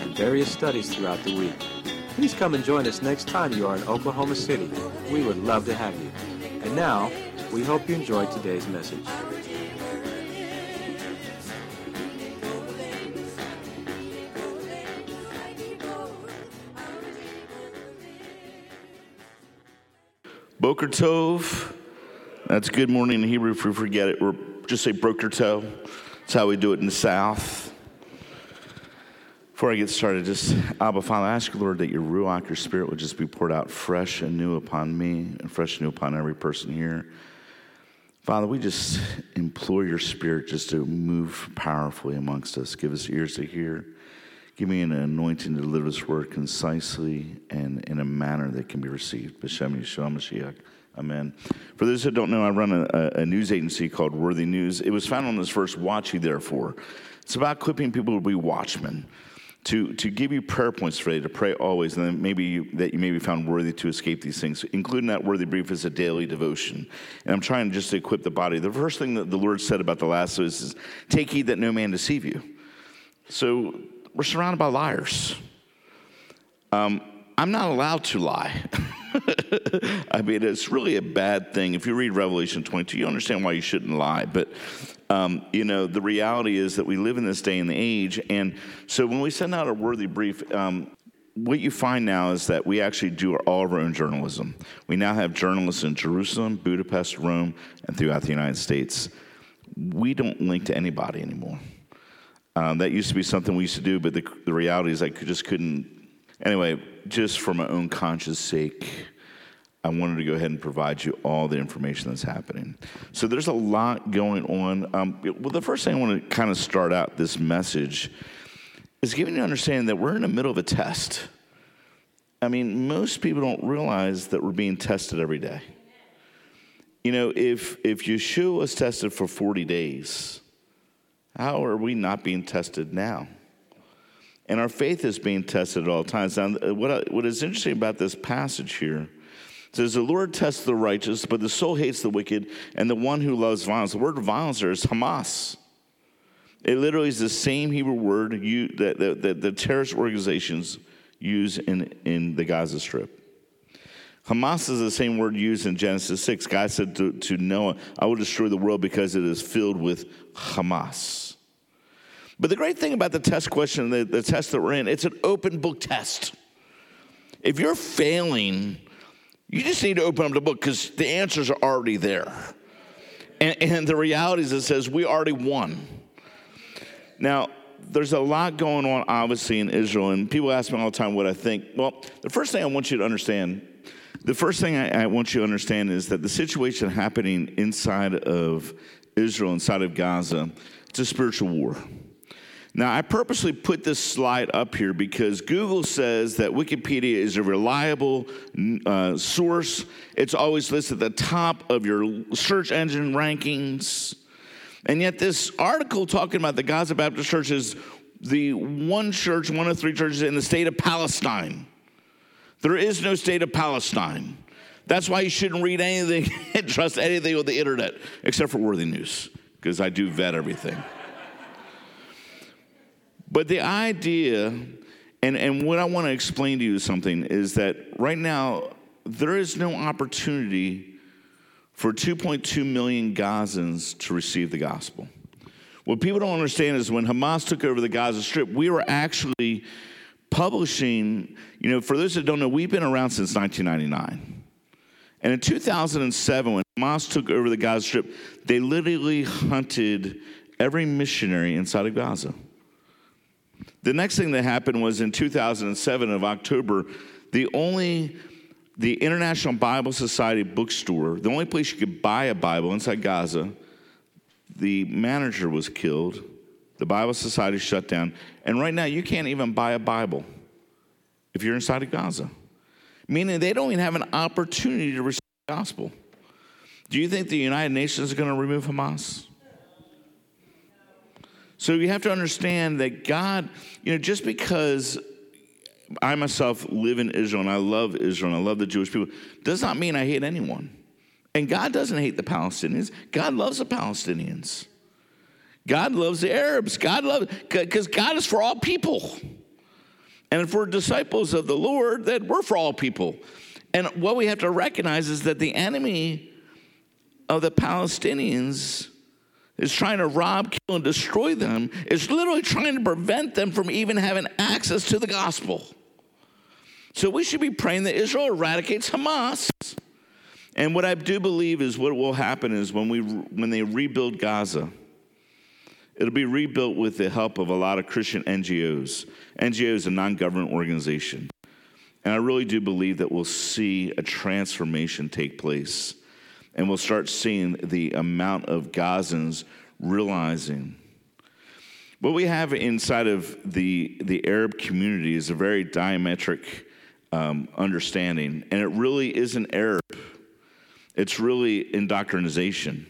and various studies throughout the week. Please come and join us next time you are in Oklahoma City. We would love to have you. And now, we hope you enjoyed today's message. Boker Tov. That's good morning in Hebrew. If we forget it, or just say Boker Tov. That's how we do it in the South. Before I get started, just Abba Father, I ask you, Lord, that your Ruach, your Spirit, would just be poured out fresh and new upon me and fresh and new upon every person here. Father, we just implore your Spirit just to move powerfully amongst us. Give us ears to hear. Give me an anointing to deliver this word concisely and in a manner that can be received. B'Shem Yeshua Mashiach. Amen. For those who don't know, I run a, a, news agency called Worthy News. It was founded on this verse, Watch Ye Therefore. It's about equipping people to be watchmen, to, to give you prayer points today, to pray always, and then maybe you, that you may be found worthy to escape these things. Including that worthy brief is a daily devotion. And I'm trying just to equip the body. The first thing that the Lord said about the last is, is take heed that no man deceive you. So we're surrounded by liars. Um, I'm not allowed to lie. I mean, it's really a bad thing. If you read Revelation 22, you understand why you shouldn't lie. But, um, you know, the reality is that we live in this day and age. And so when we send out a worthy brief, um, what you find now is that we actually do all of our own journalism. We now have journalists in Jerusalem, Budapest, Rome, and throughout the United States. We don't link to anybody anymore. Um, that used to be something we used to do, but the, the reality is I just couldn't. Anyway, just for my own conscience sake, I wanted to go ahead and provide you all the information that's happening. So there's a lot going on. Um, well, the first thing I want to kind of start out this message is giving you an understanding that we're in the middle of a test. I mean, most people don't realize that we're being tested every day. You know, if if Yeshua was tested for 40 days, how are we not being tested now? And our faith is being tested at all times. Now, what, what is interesting about this passage here says, The Lord tests the righteous, but the soul hates the wicked and the one who loves violence. The word violence there is Hamas. It literally is the same Hebrew word you, that, that, that the terrorist organizations use in, in the Gaza Strip. Hamas is the same word used in Genesis 6. God said to, to Noah, I will destroy the world because it is filled with Hamas. But the great thing about the test question, the, the test that we're in, it's an open book test. If you're failing, you just need to open up the book because the answers are already there. And, and the reality is, it says we already won. Now, there's a lot going on, obviously, in Israel, and people ask me all the time what I think. Well, the first thing I want you to understand the first thing I, I, want you to understand is that the situation happening inside of Israel, inside of Gaza, it's a spiritual war. Now, I purposely put this slide up here because Google says that Wikipedia is a reliable uh, source. It's always listed at the top of your search engine rankings. And yet, this article talking about the Gaza Baptist Church is the one church, one of three churches in the state of Palestine. There is no state of Palestine. That's why you shouldn't read anything and trust anything on the internet, except for worthy news, because I do vet everything. But the idea, and, and what I want to explain to you something, is that right now, there is no opportunity for 2.2 million Gazans to receive the gospel. What people don't understand is when Hamas took over the Gaza Strip, we were actually publishing, you know, for those that don't know, we've been around since 1999. And in 2007, when Hamas took over the Gaza Strip, they literally hunted every missionary inside of Gaza. The next thing that happened was in 2007 of October, the only the International Bible Society bookstore, the only place you could buy a Bible inside Gaza, the manager was killed the Bible Society shut down. And right now, you can't even buy a Bible if you're inside of Gaza, meaning they don't even have an opportunity to receive the gospel. Do you think the United Nations is going to remove Hamas? So you have to understand that God, you know, just because I myself live in Israel and I love Israel and I love the Jewish people, does not mean I hate anyone. And God doesn't hate the Palestinians. God loves the Palestinians. God loves the Arabs. God loves because God is for all people. And if we're disciples of the Lord, then we're for all people. And what we have to recognize is that the enemy of the Palestinians is trying to rob, kill, and destroy them, is literally trying to prevent them from even having access to the gospel. So we should be praying that Israel eradicates Hamas. And what I do believe is what will happen is when, we, when they rebuild Gaza, it'll be rebuilt with the help of a lot of Christian NGOs. NGO is a non government organization. And I really do believe that we'll see a transformation take place. And we'll start seeing the amount of Gazans realizing. What we have inside of the, the Arab community is a very diametric um, understanding, and it really isn't Arab, it's really indoctrination.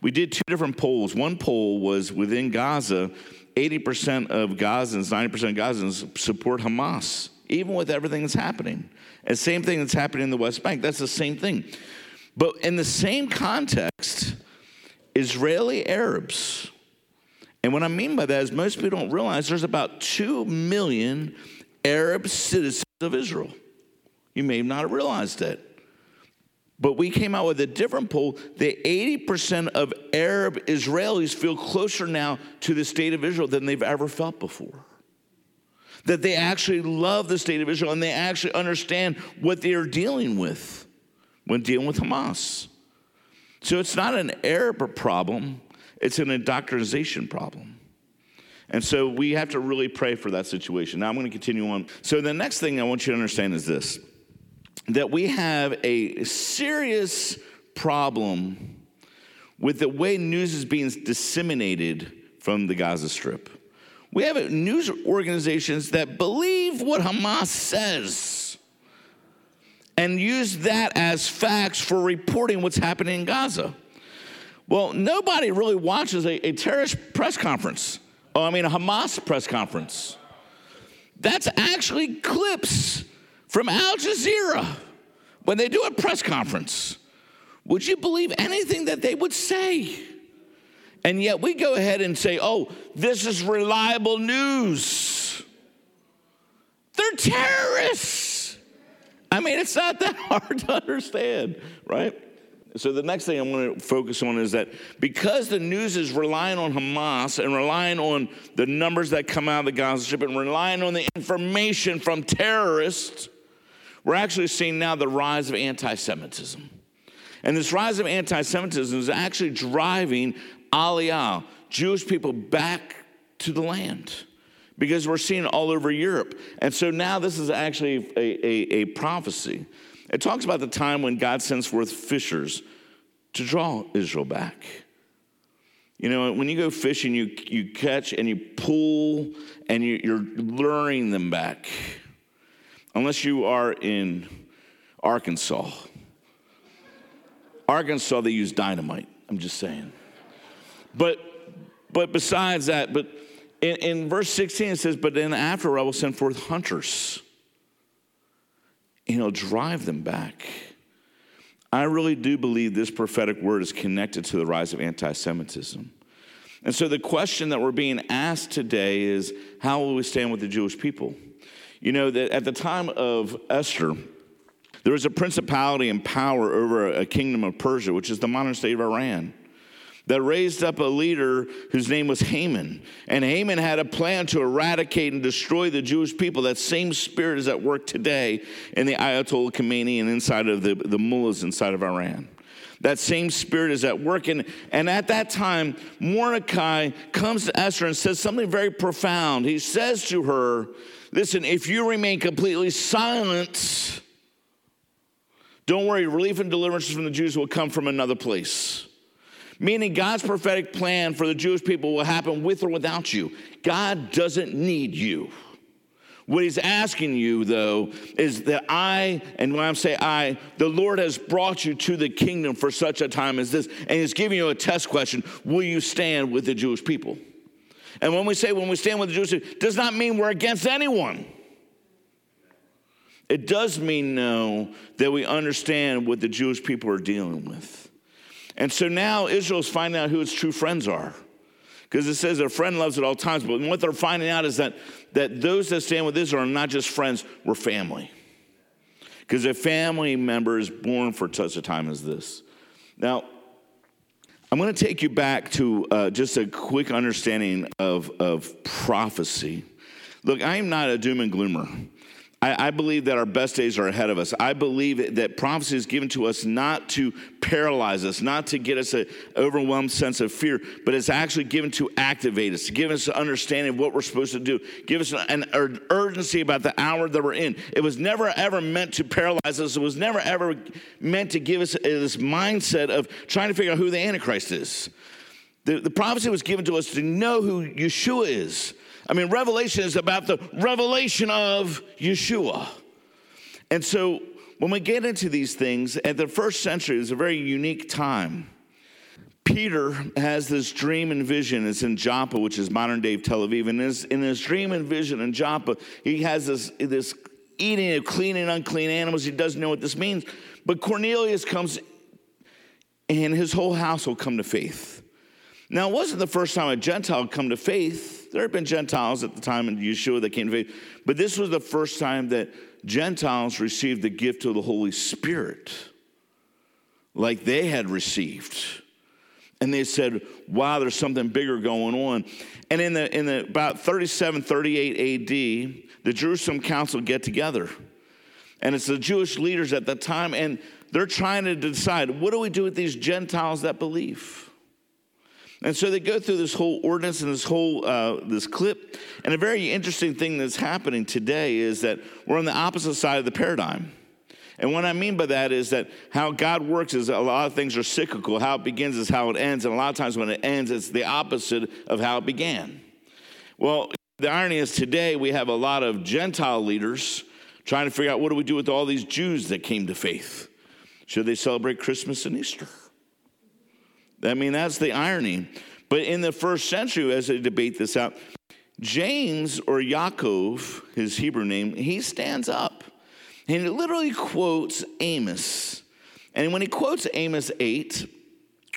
We did two different polls. One poll was within Gaza, 80% of Gazans, 90% of Gazans support Hamas, even with everything that's happening. And same thing that's happening in the West Bank, that's the same thing. But in the same context, Israeli Arabs, and what I mean by that is most people don't realize there's about 2 million Arab citizens of Israel. You may not have realized that. But we came out with a different poll that 80% of Arab Israelis feel closer now to the state of Israel than they've ever felt before. That they actually love the state of Israel and they actually understand what they are dealing with when dealing with Hamas. So it's not an Arab problem, it's an indoctrination problem. And so we have to really pray for that situation. Now I'm going to continue on. So the next thing I want you to understand is this that we have a serious problem with the way news is being disseminated from the Gaza Strip. We have news organizations that believe what Hamas says and use that as facts for reporting what's happening in Gaza. Well, nobody really watches a, a terrorist press conference. Oh, I mean, a Hamas press conference. That's actually clips from Al Jazeera when they do a press conference. Would you believe anything that they would say? And yet we go ahead and say, oh, this is reliable news. They're terrorists. I mean, it's not that hard to understand, right? So the next thing I want to focus on is that because the news is relying on Hamas and relying on the numbers that come out of the Gaza Strip and relying on the information from terrorists, we're actually seeing now the rise of anti-Semitism. And this rise of anti-Semitism is actually driving Aliyah, Jewish people back to the land because we're seeing all over Europe. And so now this is actually a, a, a prophecy. It talks about the time when God sends forth fishers to draw Israel back. You know, when you go fishing, you, you catch and you pull and you, you're luring them back. Unless you are in Arkansas. Arkansas, they use dynamite. I'm just saying. But but besides that, but in, in verse 16 it says, But then after I will send forth hunters and he'll drive them back. I really do believe this prophetic word is connected to the rise of anti Semitism. And so the question that we're being asked today is how will we stand with the Jewish people? You know, that at the time of Esther, there was a principality and power over a kingdom of Persia, which is the modern state of Iran that raised up a leader whose name was Haman. And Haman had a plan to eradicate and destroy the Jewish people. That same spirit is at work today in the Ayatollah Khomeini and inside of the, the mullahs inside of Iran. That same spirit is at work. And, and at that time, Mordecai comes to Esther and says something very profound. He says to her, Listen, if you remain completely silent, don't worry, relief and deliverance from the Jews will come from another place meaning God's prophetic plan for the Jewish people will happen with or without you. God doesn't need you. What he's asking you, though, is that I, and when I say I, the Lord has brought you to the kingdom for such a time as this, and he's giving you a test question Will you stand with the Jewish people? And when we say when we stand with the Jewish people, does not mean we're against anyone. It does mean, though, that we understand what the Jewish people are dealing with. And so now Israel's finding out who its true friends are because it says a friend loves at all times. But what they're finding out is that, that those that stand with Israel are not just friends, we're family. Because a family member is born for such a time as this. Now, I'm going to take you back to uh, just a quick understanding of, of prophecy. Look, I am not a doom and gloomer. I, I, believe that our best days are ahead of us. I believe that prophecy is given to us not to paralyze us, not to get us an overwhelmed sense of fear, but it's actually given to activate us, to give us an understanding of what we're supposed to do, give us an, an urgency about the hour that we're in. It was never ever meant to paralyze us. It was never ever meant to give us uh, this mindset of trying to figure out who the Antichrist is. The, the prophecy was given to us to know who Yeshua is I mean, Revelation is about the revelation of Yeshua. And so when we get into these things, at the first century, was a very unique time. Peter has this dream and vision. It's in Joppa, which is modern day Tel Aviv. And in his dream and vision in Joppa, he has this, this eating of clean and unclean animals. He doesn't know what this means. But Cornelius comes and his whole household come to faith. Now, it wasn't the first time a Gentile come to faith there had been Gentiles at the time in Yeshua that came to faith, but this was the first time that Gentiles received the gift of the Holy Spirit like they had received. And they said, wow, there's something bigger going on. And in the in the about 37, 38 AD, the Jerusalem Council get together. And it's the Jewish leaders at that time, and they're trying to decide what do we do with these Gentiles that believe? And so they go through this whole ordinance and this whole uh, this clip. And a very interesting thing that's happening today is that we're on the opposite side of the paradigm. And what I mean by that is that how God works is a lot of things are cyclical. How it begins is how it ends. And a lot of times when it ends, it's the opposite of how it began. Well, the irony is today we have a lot of Gentile leaders trying to figure out what do we do with all these Jews that came to faith? Should they celebrate Christmas and Easter? I mean, that's the irony. But in the first century, as they debate this out, James or Yaakov, his Hebrew name, he stands up and he literally quotes Amos. And when he quotes Amos 8,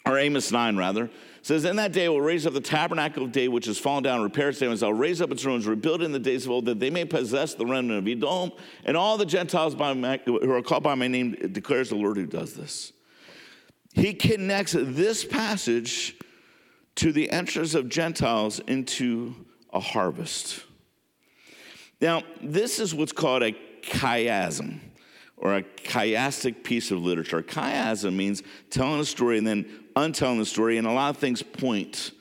or Amos 9 rather, says, In that day I will raise up the tabernacle of day which has fallen down, repair its damage. I'll raise up its ruins, rebuild it in the days of old, that they may possess the remnant of Edom. And all the Gentiles my, who are called by my name declares the Lord who does this he connects this passage to the entrance of Gentiles into a harvest. Now, this is what's called a chiasm or a chiastic piece of literature. Chiasm means telling a story and then untelling the story, and a lot of things point.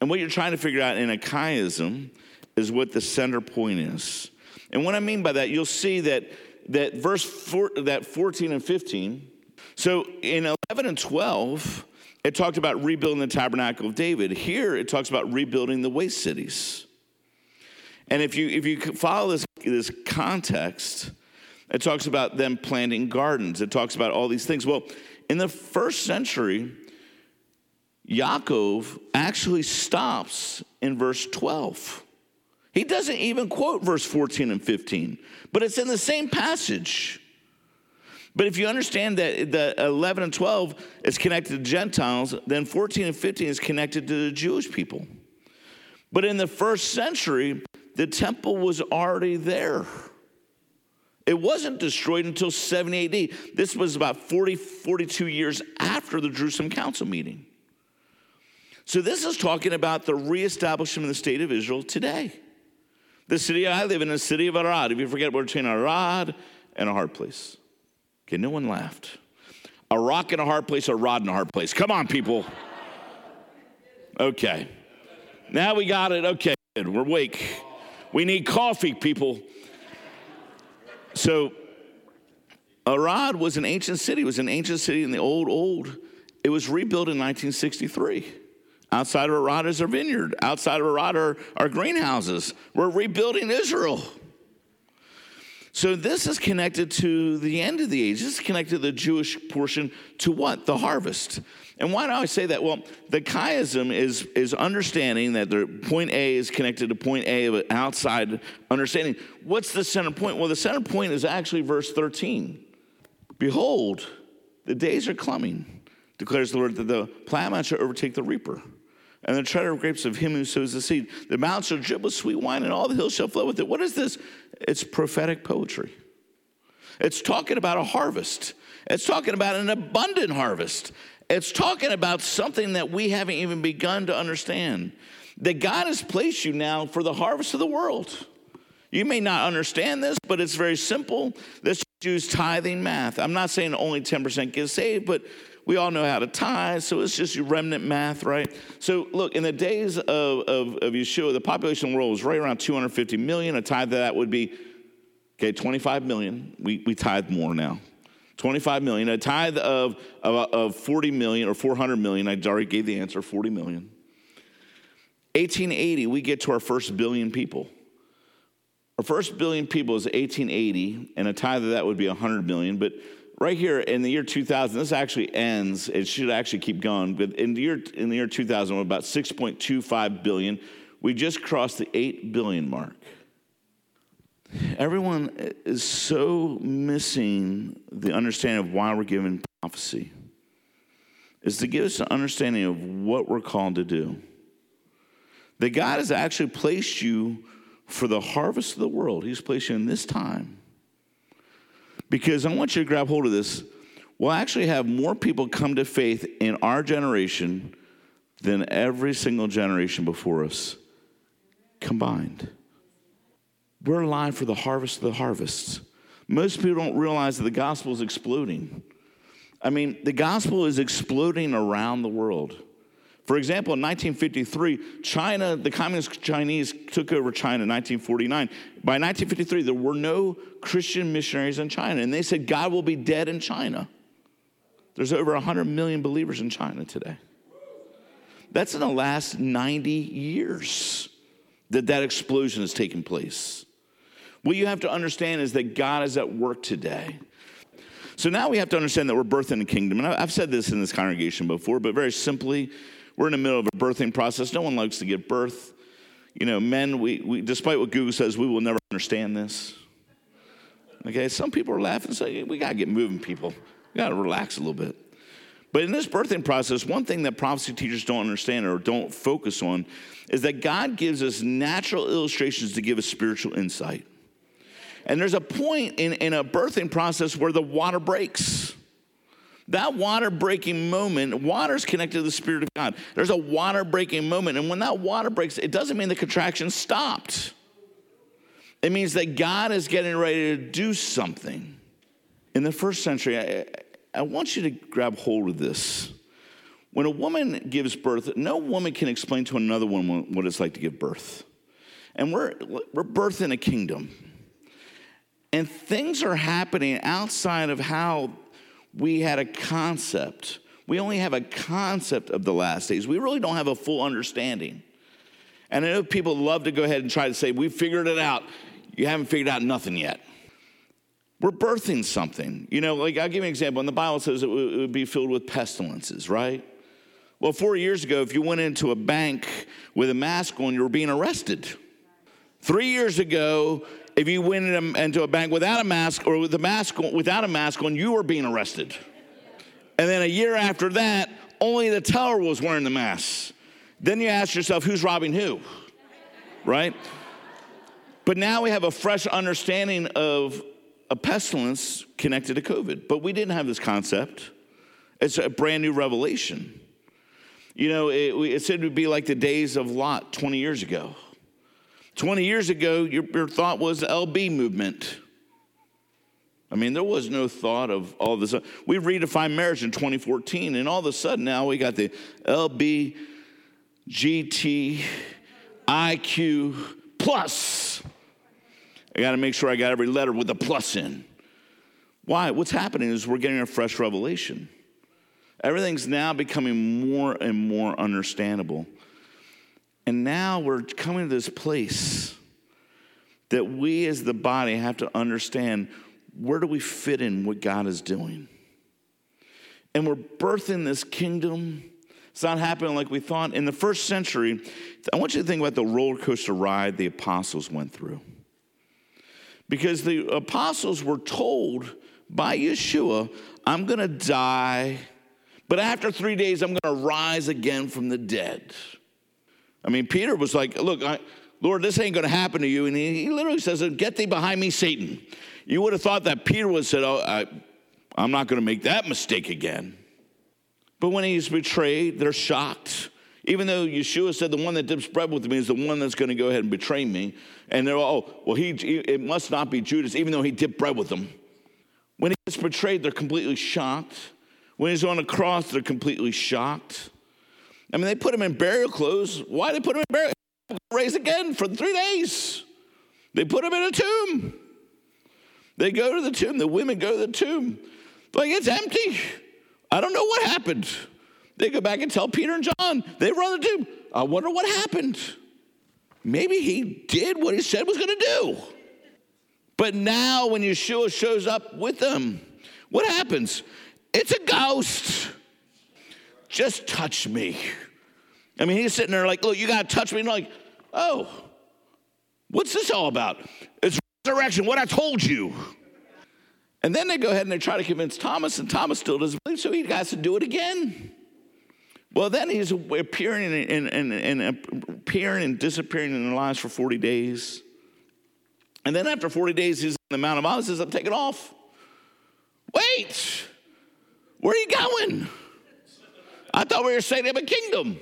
And what you're trying to figure out in a chiasm is what the center point is. And what I mean by that, you'll see that that verse four, that 14 and 15 so in 11 and 12, it talked about rebuilding the tabernacle of David. Here it talks about rebuilding the waste cities. And if you if you follow this this context, it talks about them planting gardens. It talks about all these things. Well, in the first century, Yaakov actually stops in verse 12. He doesn't even quote verse 14 and 15, but it's in the same passage. But if you understand that the 11 and 12 is connected to Gentiles, then 14 and 15 is connected to the Jewish people. But in the first century, the temple was already there. It wasn't destroyed until 70 AD. This was about 40, 42 years after the Jerusalem Council meeting. So this is talking about the reestablishment of the state of Israel today. The city I live in, the city of Arad. If you forget, we're between Arad and a hard place. Okay, no one laughed. A rock in a hard place, a rod in a hard place. Come on, people. Okay. Now we got it. Okay, we're awake. We need coffee, people. So, Arad was an ancient city. It was an ancient city in the old, old. It was rebuilt in 1963. Outside of Arad is our vineyard. Outside of Arad are our greenhouses. We're rebuilding Israel. So this is connected to the end of the age. This is connected to the Jewish portion to what? The harvest. And why do I say that? Well, the chiasm is, is understanding that the point A is connected to point A of outside understanding. What's the center point? Well, the center point is actually verse 13. Behold, the days are coming, declares the Lord, that the plowman shall overtake the reaper and the treader of grapes of him who sows the seed. The mount shall drip with sweet wine, and all the hills shall flow with it. What is this? It's prophetic poetry. It's talking about a harvest. It's talking about an abundant harvest. It's talking about something that we haven't even begun to understand. That God has placed you now for the harvest of the world. You may not understand this, but it's very simple. Let's use tithing math. I'm not saying only 10% get saved, but we all know how to tithe, so it's just remnant math, right? So, look, in the days of, of, of Yeshua, the population of the world was right around 250 million. A tithe of that would be, okay, 25 million. We, we tithe more now. 25 million. A tithe of, of, of 40 million or 400 million, I already gave the answer 40 million. 1880, we get to our first billion people. Our first billion people is 1880, and a tithe of that would be 100 million. But right here in the year 2000, this actually ends. It should actually keep going. But in the year in the year 2000, we're about 6.25 billion. We just crossed the 8 billion mark. Everyone is so missing the understanding of why we're given prophecy. Is to give us an understanding of what we're called to do. That God has actually placed you for the harvest of the world. He's placed you in this time because I want you to grab hold of this. We'll actually have more people come to faith in our generation than every single generation before us combined. We're alive for the harvest of the harvests. Most people don't realize that the gospel is exploding. I mean, the gospel is exploding around the world. For example, in 1953, China, the communist Chinese took over China in 1949. By 1953, there were no Christian missionaries in China, and they said God will be dead in China. There's over 100 million believers in China today. That's in the last 90 years that that explosion has taken place. What you have to understand is that God is at work today. So now we have to understand that we're birthed in the kingdom. And I've said this in this congregation before, but very simply, we're in the middle of a birthing process. No one likes to give birth. You know, men, we, we despite what Google says, we will never understand this. Okay, some people are laughing and say, we got to get moving, people. We got to relax a little bit. But in this birthing process, one thing that prophecy teachers don't understand or don't focus on is that God gives us natural illustrations to give us spiritual insight. And there's a point in, in a birthing process where the water breaks. That water breaking moment, water is connected to the Spirit of God. There's a water breaking moment. And when that water breaks, it doesn't mean the contraction stopped. It means that God is getting ready to do something. In the first century, I, I want you to grab hold of this. When a woman gives birth, no woman can explain to another woman what it's like to give birth. And we're, we're a kingdom. And things are happening outside of how we had a concept. We only have a concept of the last days. We really don't have a full understanding. And I know people love to go ahead and try to say, We figured it out. You haven't figured out nothing yet. We're birthing something. You know, like I'll give you an example. And the Bible says it would be filled with pestilences, right? Well, four years ago, if you went into a bank with a mask on, you were being arrested. Three years ago, if you went into a bank without a mask or with a mask without a mask on, you were being arrested. And then a year after that, only the teller was wearing the mask. Then you ask yourself, who's robbing who? Right? But now we have a fresh understanding of a pestilence connected to COVID. But we didn't have this concept. It's a brand new revelation. You know, it, it said it would be like the days of Lot 20 years ago. 20 years ago, your, your thought was the LB movement. I mean, there was no thought of all this. We redefined marriage in 2014, and all of a sudden now we got the LB, GT, IQ plus. I got to make sure I got every letter with a plus in. Why? What's happening is we're getting a fresh revelation. Everything's now becoming more and more understandable. And now we're coming to this place that we as the body have to understand where do we fit in what God is doing. And we're birthing this kingdom. It's not happening like we thought. In the first century, I want you to think about the roller coaster ride the apostles went through. Because the apostles were told by Yeshua, I'm going to die, but after three days, I'm going to rise again from the dead. I mean, Peter was like, Look, I, Lord, this ain't going to happen to you. And he, he, literally says, Get thee behind me, Satan. You would have thought that Peter would have said, Oh, I, I'm not going to make that mistake again. But when he's betrayed, they're shocked. Even though Yeshua said the one that dips bread with me is the one that's going to go ahead and betray me. And they're, oh, well, he, it must not be Judas, even though he dipped bread with them. When he gets betrayed, they're completely shocked. When he's on a cross, they're completely shocked. I mean, they put him in burial clothes. Why they put him in burial? Raised again for three days. They put him in a tomb. They go to the tomb. The women go to the tomb. Like it's empty. I don't know what happened. They go back and tell Peter and John. They run the tomb. I wonder what happened. Maybe he did what he said was going to do. But now, when Yeshua shows up with them, what happens? It's a ghost. Just touch me. I mean, he's sitting there like, look, you got to touch me. And like, oh, what's this all about? It's resurrection, what I told you. And then they go ahead and they try to convince Thomas, and Thomas still doesn't believe, so he has to do it again. Well, then he's appearing and, and, and, appearing and disappearing in their lives for 40 days. And then after 40 days, he's in the Mount of Olives, says, I'm taking off. Wait, where are you going? I thought we were setting up a kingdom.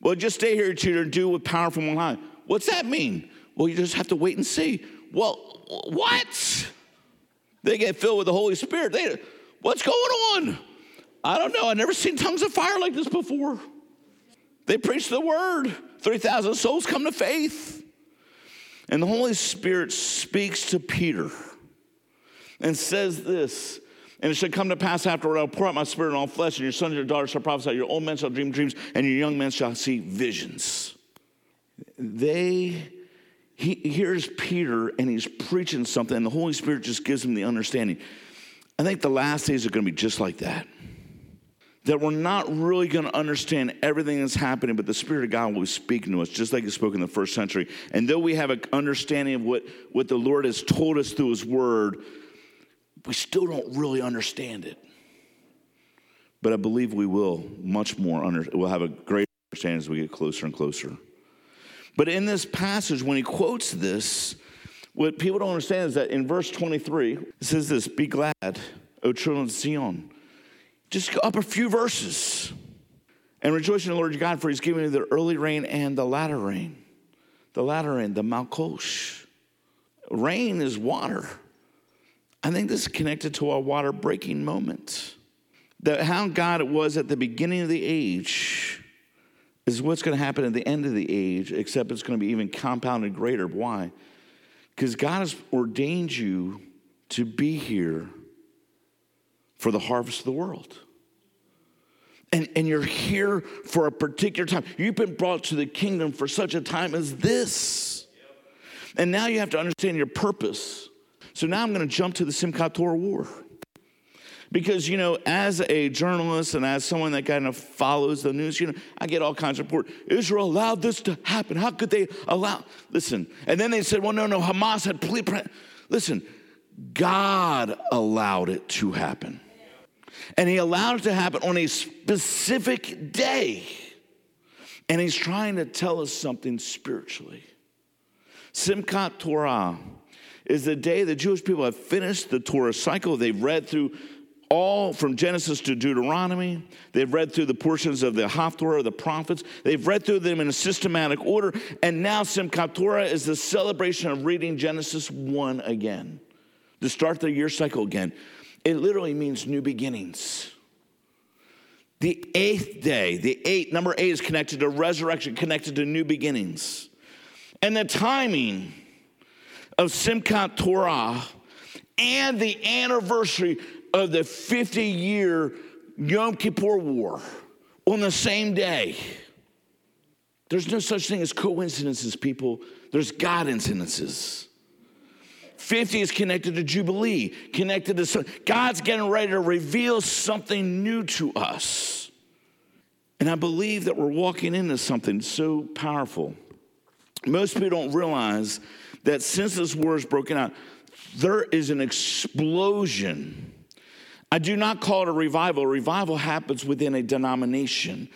Well, just stay here, and do with power from high. What's that mean? Well, you just have to wait and see. Well, what? They get filled with the Holy Spirit. They, what's going on? I don't know. I've never seen tongues of fire like this before. They preach the word. 3,000 souls come to faith. And the Holy Spirit speaks to Peter and says this and it shall come to pass afterward, I'll pour out my spirit on all flesh, and your sons and your daughters shall prophesy, your old men shall dream dreams, and your young men shall see visions. They, he hears Peter and he's preaching something, and the Holy Spirit just gives him the understanding. I think the last days are going to be just like that. That we're not really going to understand everything that's happening, but the Spirit of God will be speaking to us, just like He spoke in the first century. And though we have an understanding of what, what the Lord has told us through His Word, we still don't really understand it. But I believe we will much more, under, we'll have a greater understanding as we get closer and closer. But in this passage, when he quotes this, what people don't understand is that in verse 23, it says this Be glad, O children of Zion. Just go up a few verses and rejoice in the Lord your God, for he's given you the early rain and the latter rain. The latter rain, the Malkosh. Rain is water. I think this is connected to our water breaking moment. That how God was at the beginning of the age is what's going to happen at the end of the age, except it's going to be even compounded greater. Why? Because God has ordained you to be here for the harvest of the world. And, and you're here for a particular time. You've been brought to the kingdom for such a time as this. And now you have to understand your purpose. So now I'm going to jump to the Simchat Torah War. Because, you know, as a journalist and as someone that kind of follows the news, you know, I get all kinds of reports. Israel allowed this to happen. How could they allow? Listen. And then they said, well, no, no, Hamas had. Ple- Listen, God allowed it to happen. And He allowed it to happen on a specific day. And He's trying to tell us something spiritually. Simchat Torah is the day the Jewish people have finished the Torah cycle. They've read through all from Genesis to Deuteronomy. They've read through the portions of the Haftorah, the prophets. They've read through them in a systematic order. And now Simchat Torah is the celebration of reading Genesis 1 again, to start the year cycle again. It literally means new beginnings. The eighth day, the eight, number eight is connected to resurrection, connected to new beginnings. And the timing of Simchat Torah and the anniversary of the 50 year Yom Kippur War on the same day. There's no such thing as coincidences, people. There's God incidences. 50 is connected to Jubilee, connected to God's getting ready to reveal something new to us. And I believe that we're walking into something so powerful. Most people don't realize that since this war has broken out, there is an explosion. I do not call it a revival. A revival happens within a denomination.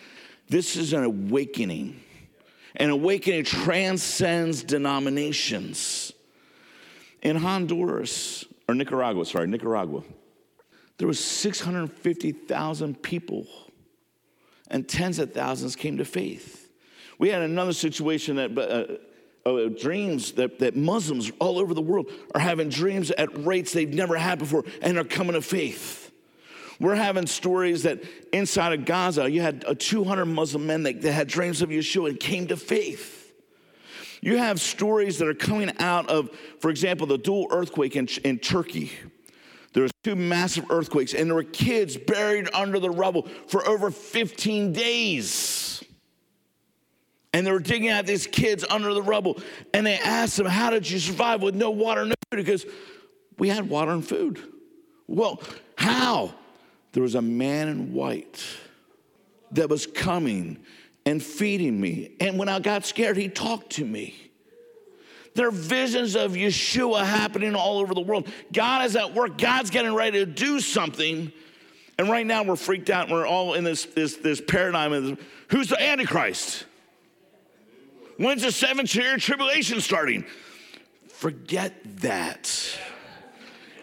This is an awakening. An awakening transcends denominations. In Honduras, or Nicaragua, sorry, Nicaragua, there was 650,000 people and tens of thousands came to faith. We had another situation that uh, uh, dreams that, that Muslims all over the world are having dreams at rates they've never had before and are coming to faith. We're having stories that inside of Gaza, you had 200 Muslim men that, that had dreams of Yeshua and came to faith. You have stories that are coming out of, for example, the dual earthquake in, in Turkey. There was two massive earthquakes, and there were kids buried under the rubble for over 15 days. And they were digging out these kids under the rubble, and they asked them, "How did you survive with no water, and no food?" Because we had water and food. Well, how? There was a man in white that was coming and feeding me. And when I got scared, he talked to me. There are visions of Yeshua happening all over the world. God is at work, God's getting ready to do something. And right now we're freaked out. and We're all in this, this, this paradigm of who's the Antichrist? When's the seventh year tribulation starting? Forget that.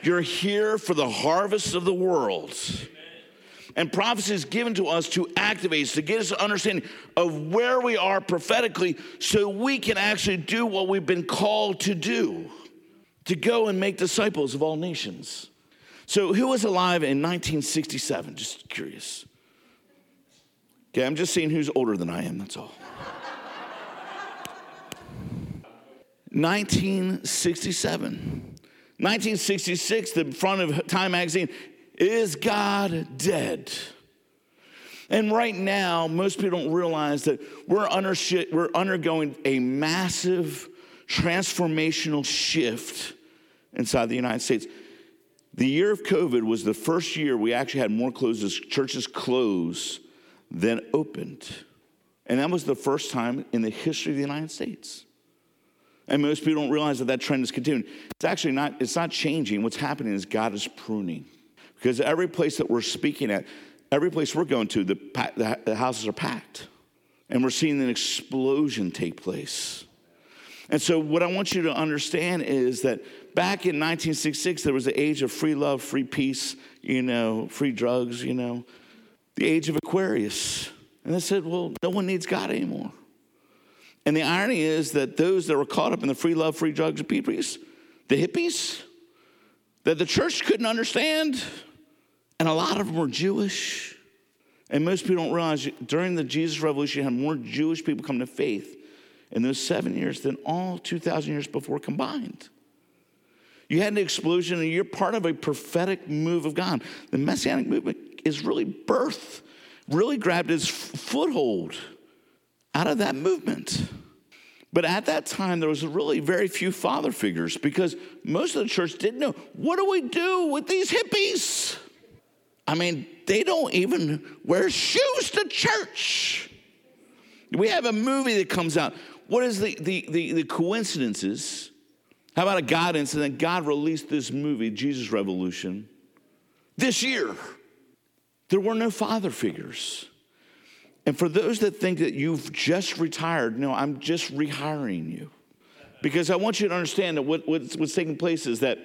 You're here for the harvest of the world. And prophecy is given to us to activate, to get us an understanding of where we are prophetically so we can actually do what we've been called to do to go and make disciples of all nations. So, who was alive in 1967? Just curious. Okay, I'm just seeing who's older than I am, that's all. 1967. 1966, the front of Time magazine is God dead? And right now, most people don't realize that we're, under, we're undergoing a massive transformational shift inside the United States. The year of COVID was the first year we actually had more closes, churches close than opened. And that was the first time in the history of the United States. And most people don't realize that that trend is continuing. It's actually not, it's not changing. What's happening is God is pruning. Because every place that we're speaking at, every place we're going to, the, the, houses are packed. And we're seeing an explosion take place. And so, what I want you to understand is that back in 1966, there was the age of free love, free peace, you know, free drugs, you know, the age of Aquarius. And they said, well, no one needs God anymore. And the irony is that those that were caught up in the free love, free drugs, and peace, the hippies, that the church couldn't understand, and a lot of them were Jewish. And most people don't realize during the Jesus Revolution, you had more Jewish people come to faith in those seven years than all 2,000 years before combined. You had an explosion, and you're part of a prophetic move of God. The Messianic movement is really birth, really grabbed its foothold out of that movement. But at that time, there was really very few father figures because most of the church didn't know what do we do with these hippies? I mean, they don't even wear shoes to church. We have a movie that comes out. What is the, the, the, the coincidences? How about a God incident? God released this movie, Jesus Revolution, this year. There were no father figures. And for those that think that you've just retired, no, I'm just rehiring you. Because I want you to understand that what, what's, what's taking place is that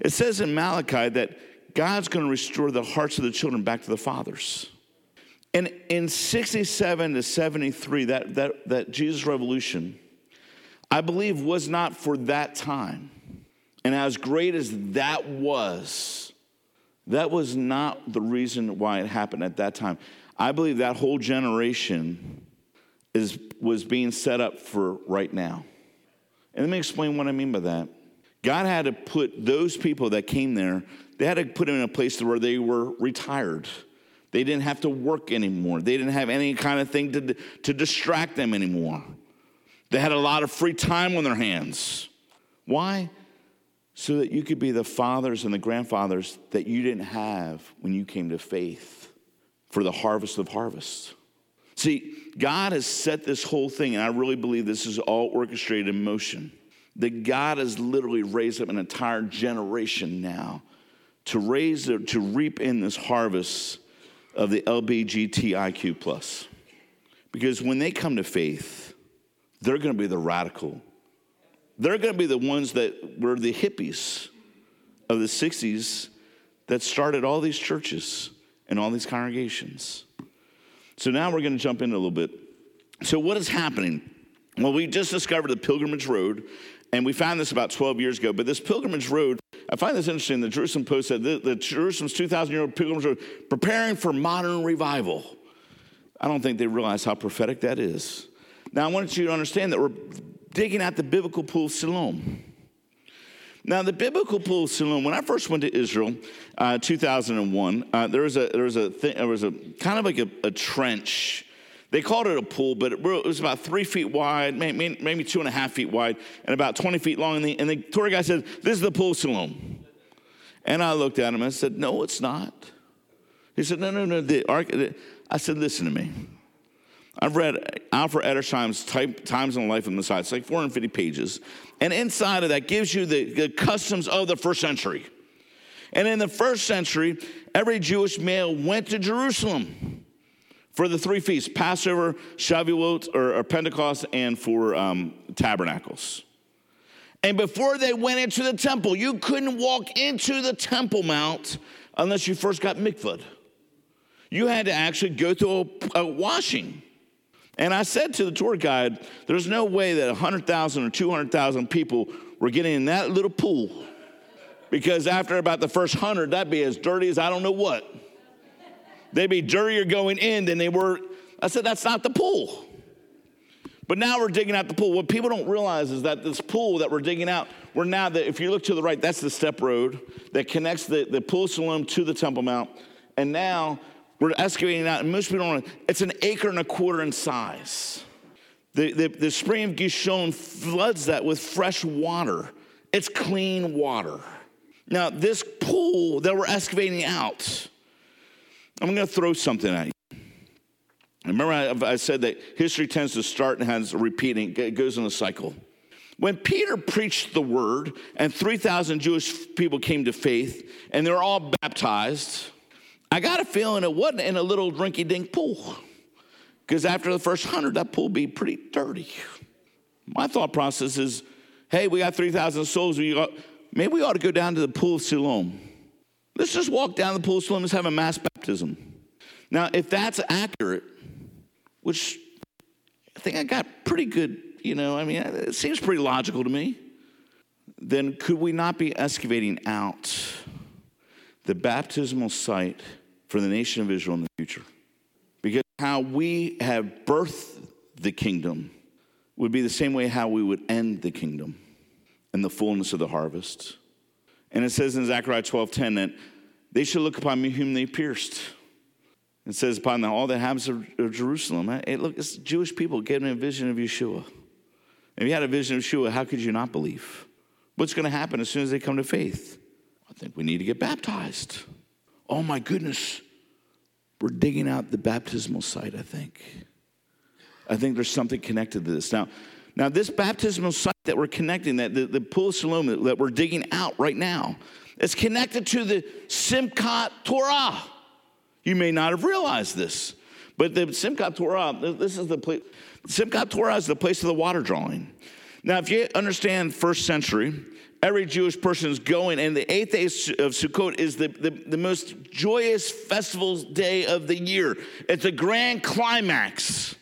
it says in Malachi that God's going to restore the hearts of the children back to the fathers. And in 67 to 73, that, that, that Jesus revolution, I believe, was not for that time. And as great as that was, that was not the reason why it happened at that time. I believe that whole generation is, was being set up for right now. And let me explain what I mean by that. God had to put those people that came there they had to put them in a place where they were retired. They didn't have to work anymore. They didn't have any kind of thing to, to distract them anymore. They had a lot of free time on their hands. Why? So that you could be the fathers and the grandfathers that you didn't have when you came to faith for the harvest of harvests. See, God has set this whole thing, and I really believe this is all orchestrated in motion. That God has literally raised up an entire generation now to raise, to reap in this harvest of the LBGTIQ plus. Because when they come to faith, they're to be the radical. They're to be the ones that were the hippies of the 60s that started all these churches and all these congregations. So now we're going to jump in a little bit. So, what is happening? Well, we just discovered the Pilgrimage Road, and we found this about 12 years ago. But this Pilgrimage Road, I find this interesting. The Jerusalem Post said the, the Jerusalem's 2,000 year old Pilgrimage Road preparing for modern revival. I don't think they realize how prophetic that is. Now, I want you to understand that we're digging at the biblical pool of Siloam. Now, the biblical pool of Siloam, when I first went to Israel, uh, 2001, uh, there was a, there was a, there was a kind of like a, a, trench. They called it a pool, but it was about three feet wide, maybe, two and a half feet wide, and about 20 feet long. And the, and the tour guide said, This is the pool of Siloam. And I looked at him and I said, No, it's not. He said, No, no, no. The I said, Listen to me. I've read Alfred Edersheim's Times in the Life of the Messiah. It's like 450 pages. And inside of that gives you the, the customs of the first century. And in the first century, every Jewish male went to Jerusalem for the three feasts Passover, Shavuot, or, or Pentecost, and for um, tabernacles. And before they went into the temple, you couldn't walk into the Temple Mount unless you first got mikvah. You had to actually go through a, a washing. And I said to the tour guide, there's no way that 100,000 or 200,000 people were getting in that little pool. Because after about the first 100, that'd be as dirty as I don't know what. They'd be dirtier going in than they were. I said, that's not the pool. But now we're digging out the pool. What people don't realize is that this pool that we're digging out, we're now, that if you look to the right, that's the step road that connects the, the pool Siloam to the Temple Mount. And now we're excavating out, and most people don't it's an acre and a quarter in size. The, the, the spring of Gishon floods that with fresh water. It's clean water. Now, this pool that we're excavating out, I'm going to throw something at you. Remember, I, I said that history tends to start and has repeating, it goes in a cycle. When Peter preached the word and 3,000 Jewish people came to faith and they're all baptized, I got a feeling it wasn't in a little drinky dink pool. Because after the first hundred, that pool'd be pretty dirty. My thought process is hey, we got 3,000 souls. We got, maybe we ought to go down to the pool of Siloam. Let's just walk down the pool of Siloam and have a mass baptism. Now, if that's accurate, which I think I got pretty good, you know, I mean, it seems pretty logical to me, then could we not be excavating out the baptismal site for the nation of Israel in the future. Because how we have birthed the kingdom would be the same way how we would end the kingdom and the fullness of the harvest. And it says in Zechariah 12:10 that they shall look upon me whom they pierced. It says upon the, all the inhabitants of, of Jerusalem. Hey, look, it's Jewish people getting a vision of Yeshua. If you had a vision of Yeshua, how could you not believe? What's going to happen as soon as they come to faith? I think we need to get baptized. Oh my goodness. We're digging out the baptismal site, I think. I think there's something connected to this. Now, now this baptismal site that we're connecting, that the, the pool of Siloam that we're digging out right now, is connected to the Simchat Torah. You may not have realized this, but the Simchat Torah, this is the place, Simchat Torah is the place of the water drawing. Now, if you understand first century, every Jewish person is going, and the eighth day of Sukkot is the, the, the most joyous festival day of the year. It's a grand climax.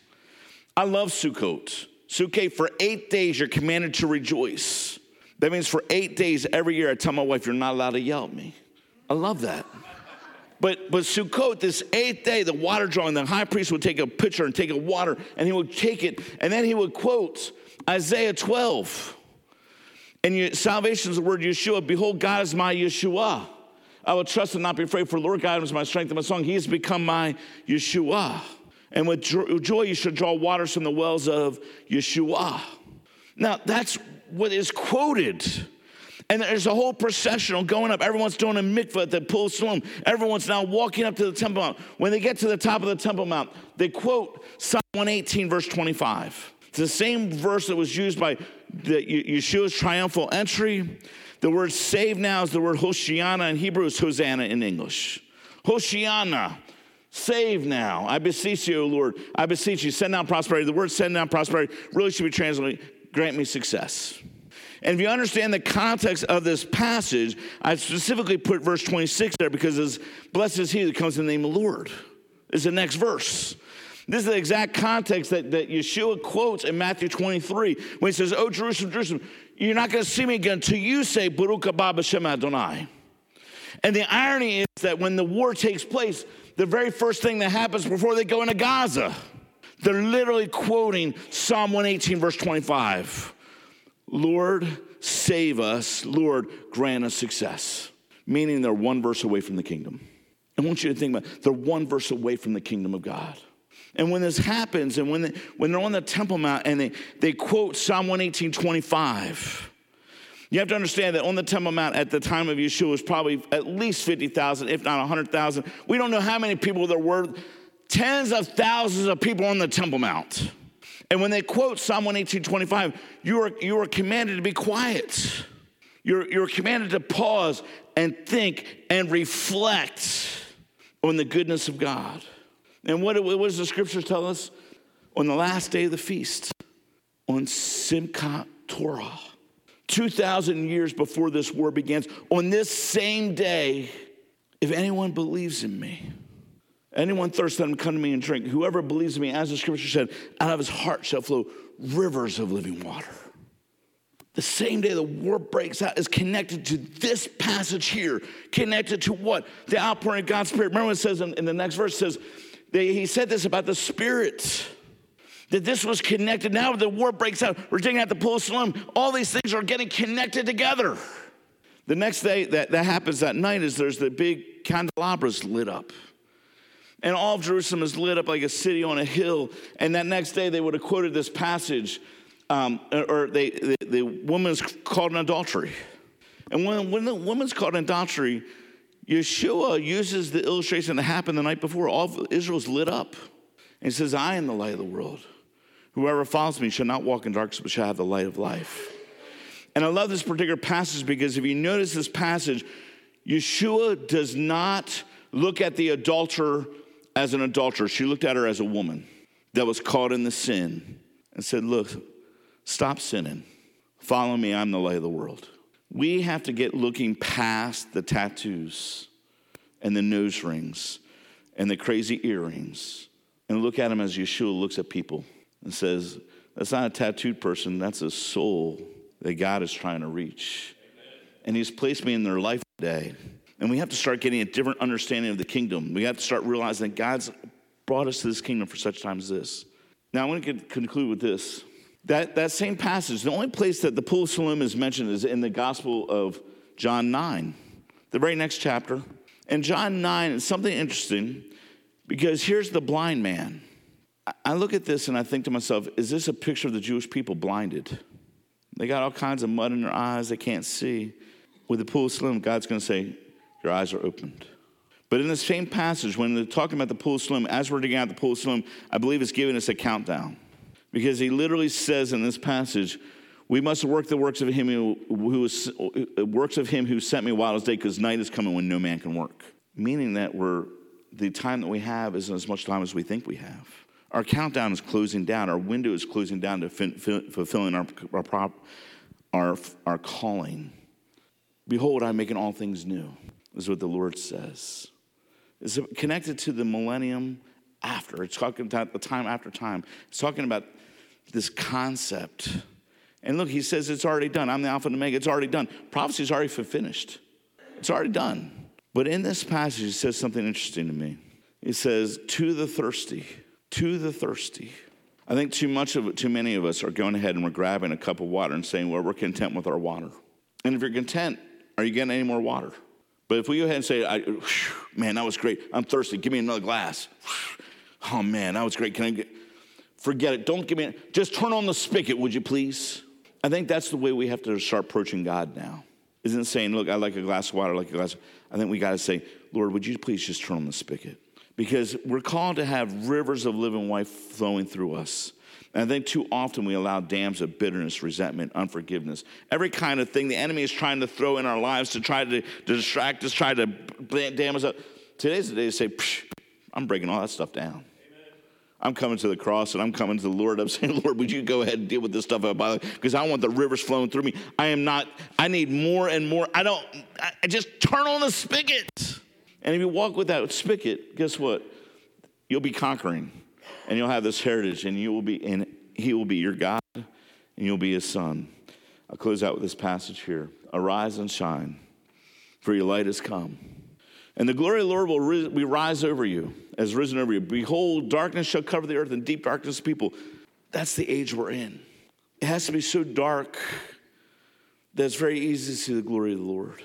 I love Sukkot. Sukkot, for eight days, you're commanded to rejoice. That means for eight days every year, I tell my wife, You're not allowed to yell at me. I love that. But, but Sukkot, this eighth day, the water drawing, the high priest would take a pitcher and take a water, and he would take it, and then he would quote Isaiah 12. And your, salvation is the word Yeshua. Behold, God is my Yeshua. I will trust and not be afraid, for Lord God is my strength and my song. He has become my Yeshua. And with joy you should draw waters from the wells of Yeshua. Now, that's what is quoted. And there's a whole processional going up. Everyone's doing a mikvah at the pool Siloam. Everyone's now walking up to the Temple Mount. When they get to the top of the Temple Mount, they quote Psalm 118, verse 25. It's the same verse that was used by the, Yeshua's triumphal entry. The word save now is the word Hoshiana in Hebrew, is Hosanna in English. Hoshiana, save now. I beseech you, Lord. I beseech you, send down prosperity. The word send down prosperity really should be translated, grant me success. And if you understand the context of this passage, I specifically put verse 26 there because it's blessed is he that comes in the name of the Lord. Is the next verse. This is the exact context that, that Yeshua quotes in Matthew 23 when he says, Oh, Jerusalem, Jerusalem, you're not going to see me again until you say, Baruch haba b'shem Adonai. And the irony is that when the war takes place, the very first thing that happens before they go into Gaza, they're literally quoting Psalm 118, verse 25. Lord, save us. Lord, grant us success. Meaning they're one verse away from the kingdom. I want you to think about it. they're one verse away from the kingdom of God. And when this happens, and when, they, when they're on the Temple Mount and they, they quote Psalm 118, 25, you have to understand that on the Temple Mount at the time of Yeshua was probably at least 50,000, if not 100,000. We don't know how many people there were. Tens of thousands of people on the Temple Mount. And when they quote Psalm 118, 25, you are, you are commanded to be quiet. You're, you're commanded to pause and think and reflect on the goodness of God. And what, what does the scriptures tell us? On the last day of the feast, on Simchat Torah, 2,000 years before this war begins, on this same day, if anyone believes in me, Anyone thirst, let him come to me and drink. Whoever believes in me, as the scripture said, out of his heart shall flow rivers of living water. The same day the war breaks out is connected to this passage here. Connected to what? The outpouring of God's Spirit. Remember what it says in, in the next verse, says, they, he said this about the Spirit. That this was connected. Now the war breaks out. We're taking out the pool of Siloam. All these things are getting connected together. The next day that, that happens that night is there's the big candelabras lit up and all of Jerusalem is lit up like a city on a hill. And that next day, they would have quoted this passage, um, or they, the, the woman is called an adultery. And when, when the woman's called an adultery, Yeshua uses the illustration that happened the night before. All Israel's lit up. And he says, I am the light of the world. Whoever follows me shall not walk in darkness, but shall have the light of life. And I love this particular passage because if you notice this passage, Yeshua does not look at the adulterer as an adulterer. She looked at her as a woman that was caught in the sin and said, Look, stop sinning. Follow me. I'm the light of the world. We have to get looking past the tattoos and the nose rings and the crazy earrings and look at them as Yeshua looks at people and says, That's not a tattooed person, that's a soul that God is trying to reach. And He's placed me in their life today. And we have to start getting a different understanding of the kingdom. We have to start realizing that God's brought us to this kingdom for such times as this. Now, I want to conclude with this. That, that same passage, the only place that the pool of Siloam is mentioned is in the Gospel of John 9, the very next chapter. And John 9 is something interesting because here's the blind man. I look at this and I think to myself, is this a picture of the Jewish people blinded? They got all kinds of mud in their eyes, they can't see. With the pool of Siloam, God's going to say, your eyes are opened. But in the same passage, when they're talking about the pool of Siloam, as we're digging out the pool of Siloam, I believe it's giving us a countdown. Because he literally says in this passage, we must work the works of him who, who is, works of him who sent me while it's day, because night is coming when no man can work. Meaning that we're the time that we have isn't as much time as we think we have. Our countdown is closing down. Our window is closing down to fin- fulfilling our, our, our, our calling. Behold, I'm making all things new is what the Lord says. It's connected to the millennium after. It's talking about the time after time. It's talking about this concept. And look, he says it's already done. I'm the Alpha and Omega. It's already done. Prophecy is already finished. It's already done. But in this passage, he says something interesting to me. He says, "To the thirsty, to the thirsty." I think too much of it, too many of us are going ahead and we're grabbing a cup of water and saying, "Well, we're content with our water." And if you're content, are you getting any more water? But if we go ahead and say, man, that was great. I'm thirsty. Give me another glass. Oh, man, that was great. Can I get, forget it. Don't give me, just turn on the spigot, would you please? I think that's the way we have to start approaching God now. Isn't saying, look, I like a glass of water, I like a glass. Of, I think we got to say, Lord, would you please just turn on the spigot? Because we're called to have rivers of living life flowing through us. And I think too often we allow dams of bitterness, resentment, unforgiveness, every kind of thing the enemy is trying to throw in our lives to try to, to distract us, try to dam us up. Today's the day to say, I'm breaking all that stuff down. I'm coming to the cross and I'm coming to the Lord. I'm saying, Lord, would you go ahead and deal with this stuff because I want the rivers flowing through me. I am not, I need more and more. I don't, I just turn on the spigot. And if you walk with that spigot, guess what? You'll be conquering and you'll have this heritage and you will be, and he will be your God and you'll be his son. I'll close out with this passage here. Arise and shine, for your light has come. And the glory of the Lord will rise over you, as risen over you. Behold, darkness shall cover the earth, and deep darkness people. That's the age we're in. It has to be so dark that it's very easy to see the glory of the Lord.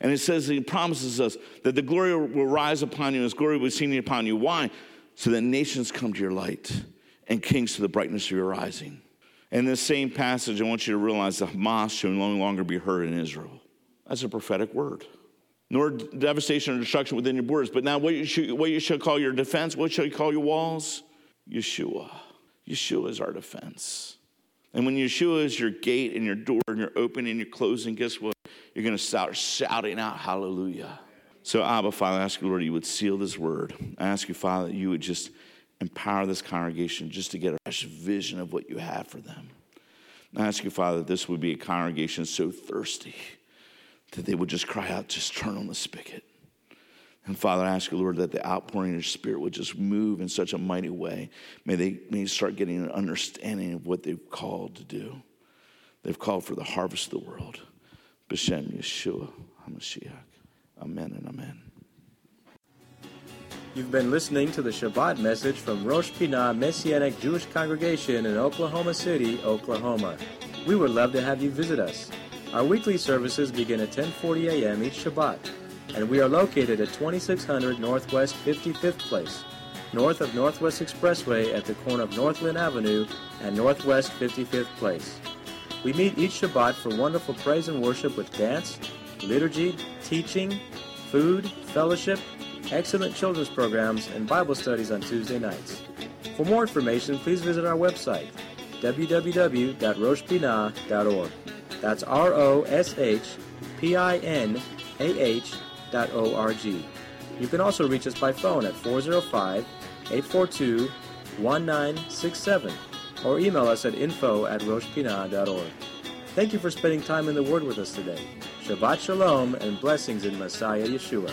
And it says, He promises us that the glory will rise upon you, and His glory will be seen upon you. Why? So that nations come to your light, and kings to the brightness of your rising. In this same passage, I want you to realize that Hamas shall no longer be heard in Israel. That's a prophetic word nor devastation or destruction within your borders. But now, what you, should, what you should call your defense, what shall you call your walls? Yeshua. Yeshua is our defense. And when Yeshua is your gate and your door and you're opening and you're closing, guess what? You're going to start shouting out hallelujah. So, Abba, Father, I ask you, Lord, you would seal this word. I ask you, Father, that you would just empower this congregation just to get a fresh vision of what you have for them. I ask you, Father, that this would be a congregation so thirsty that they would just cry out, just turn on the spigot. And Father, I ask you, Lord, that the outpouring of your spirit would just move in such a mighty way. May they may start getting an understanding of what they've called to do. They've called for the harvest of the world. B'Shem Yeshua HaMashiach. Amen and amen. You've been listening to the Shabbat message from Rosh Pinah Messianic Jewish Congregation in Oklahoma City, Oklahoma. We would love to have you visit us. Our weekly services begin at 10:40 a.m. each Shabbat, and we are located at 2600 Northwest 55th Place, north of Northwest Expressway at the corner of Northland Avenue and Northwest 55th Place. We meet each Shabbat for wonderful praise and worship with dance, liturgy, teaching, food, fellowship, excellent children's programs, and Bible studies on Tuesday nights. For more information, please visit our website, www.roshpinah.org. That's R O S H P I N A H dot O R G. You can also reach us by phone at 405 842 1967 or email us at info at roshpinah.org. Thank you for spending time in the Word with us today. Shabbat Shalom and blessings in Messiah Yeshua.